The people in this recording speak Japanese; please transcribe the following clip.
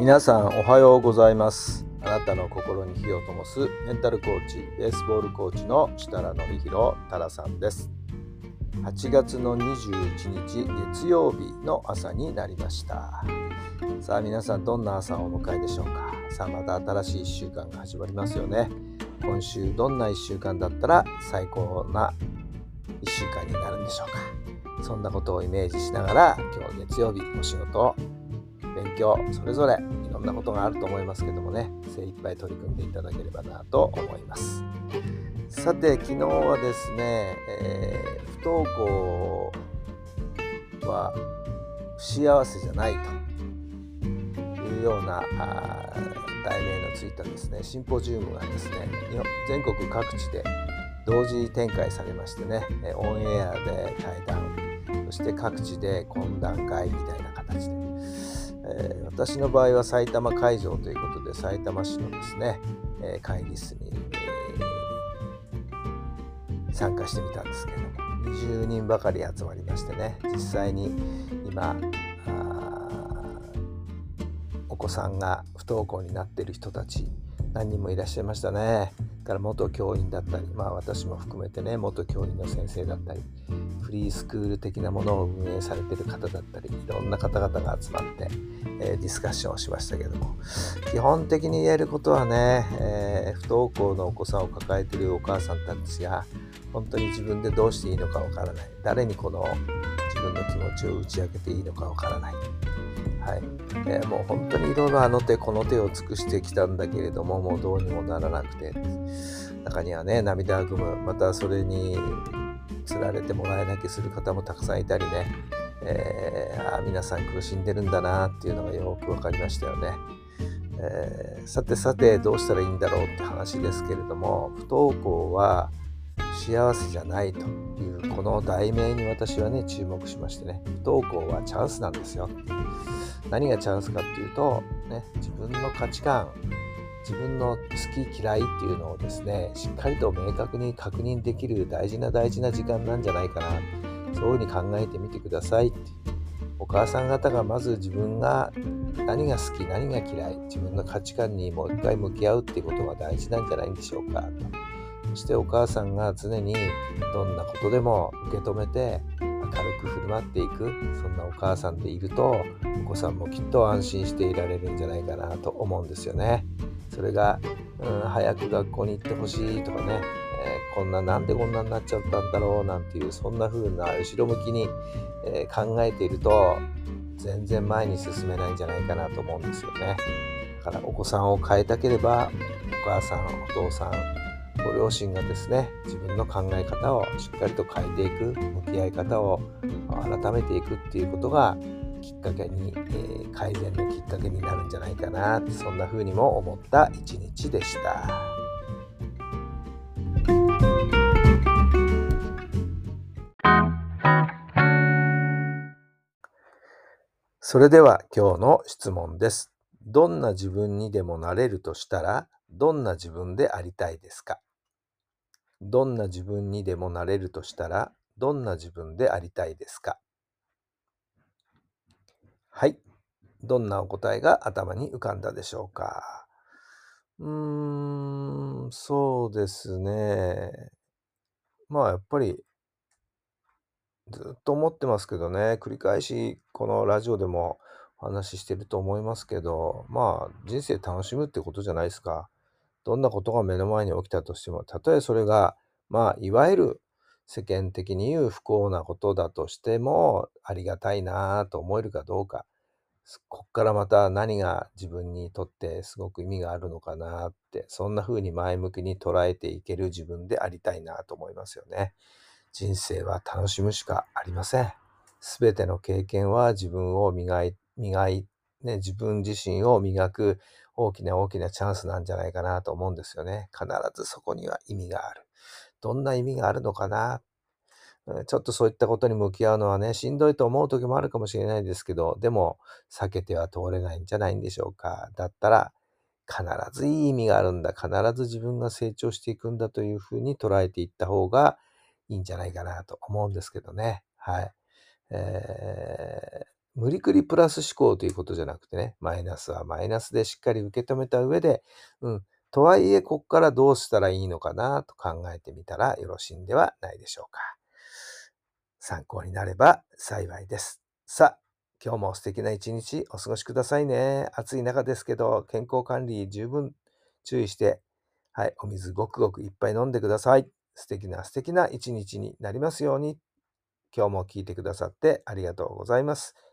皆さんおはようございます。あなたの心に火を灯すメンタルコーチベースボールコーチの設楽範弘太良さんです。8月の21日月曜日の朝になりました。さあ皆さんどんな朝をお迎えでしょうか。さあまた新しい1週間が始まりますよね。今週どんな1週間だったら最高な1週間になるんでしょうか。そんなことをイメージしながら今日月曜日お仕事勉強それぞれいろんなことがあると思いますけどもね精一杯取り組んでいただければなと思います。さて昨日はですね、えー不登校は不幸せじゃないというような題名のついたですねシンポジウムがですね全国各地で同時展開されましてねオンエアで対談そして各地で懇談会みたいな形でえ私の場合は埼玉会場ということで埼玉市のですね、え会議室に、え参加してみたんですけれども20人ばかり集まりましてね実際に今お子さんが不登校になっている人たち何人もいらっしゃいましたね。から元教員だったりまあ私も含めてね元教員の先生だったりフリースクール的なものを運営されてる方だったりいろんな方々が集まって、えーディスカッションをしましたけども。基本的に言えることはね、えー不登校のお子さんを抱えてるお母さんたちが本当に自分でどうしていいのかわからない。誰にこの自分の気持ちを打ち明けていいのかわからない。はいえーもう本当にいろいろあの手この手を尽くしてきたんだけれどももうどうにもならなくて中にはね涙ぐむまたそれにつられてもらえ泣きする方もたくさんいたりね、えーあ皆さん苦しんでるんだなっていうのがよく分かりましたよね。えーさてさてどうしたらいいんだろうって話ですけれども不登校は幸せじゃないというこの題名に私はね注目しましてね不登校はチャンスなんですよ何がチャンスかっていうと、ね、自分の価値観自分の好き嫌いっていうのをですねしっかりと明確に確認できる大事な大事な時間なんじゃないかな。そういうふうに考えてみてくださいってお母さん方がまず自分が何が好き何が嫌い自分の価値観にもう一回向き合うっていうことが大事なんじゃないんでしょうか。とそしてお母さんが常にどんなことでも受け止めて明るく振る舞っていくそんなお母さんでいるとお子さんもきっと安心していられるんじゃないかなと思うんですよね。それが、うん、早く学校に行ってほしいとかね、えーこんななんでこんなになっちゃったんだろうなんていうそんな風な後ろ向きに、えー考えていると全然前に進めないんじゃないかなと思うんですよね。だからお子さんを変えたければお母さんお父さんご両親がですね自分の考え方をしっかりと変えていく向き合い方を改めていくっていうことがきっかけに、えー改善のきっかけになるんじゃないかなそんな風にも思った一日でした。それでは今日の質問です。どんな自分にでもなれるとしたら、どんな自分でありたいですか？どんな自分にでもなれるとしたら、どんな自分でありたいですか？はい。どんなお答えが頭に浮かんだでしょうか？うーん、そうですね。まあやっぱりずっと思ってますけどね、繰り返しこのラジオでもお話ししてると思いますけど、まあ人生楽しむってことじゃないですか。どんなことが目の前に起きたとしても、たとえそれが、まあいわゆる世間的に言う不幸なことだとしても、ありがたいなぁと思えるかどうか、こっからまた何が自分にとってすごく意味があるのかなって、そんな風に前向きに捉えていける自分でありたいなと思いますよね。人生は楽しむしかありません。すべての経験は自分を磨い磨いね、自分自身を磨く大きな大きなチャンスなんじゃないかなと思うんですよね。必ずそこには意味がある。どんな意味があるのかな？ちょっとそういったことに向き合うのはね、しんどいと思う時もあるかもしれないですけど、でも避けては通れないんじゃないんでしょうか。だったら、必ずいい意味があるんだ。必ず自分が成長していくんだというふうに捉えていった方がいいんじゃないかなと思うんですけどね。はい。えー、無理くりプラス思考ということじゃなくてね、マイナスはマイナスでしっかり受け止めた上で、うん、とはいえ、ここからどうしたらいいのかなと考えてみたらよろしいんではないでしょうか。参考になれば幸いです。さあ、今日も素敵な一日お過ごしくださいね。暑い中ですけど、健康管理十分注意して、はい、お水ごくごくいっぱい飲んでください。素敵な素敵な一日になりますように。今日も聞いてくださってありがとうございます。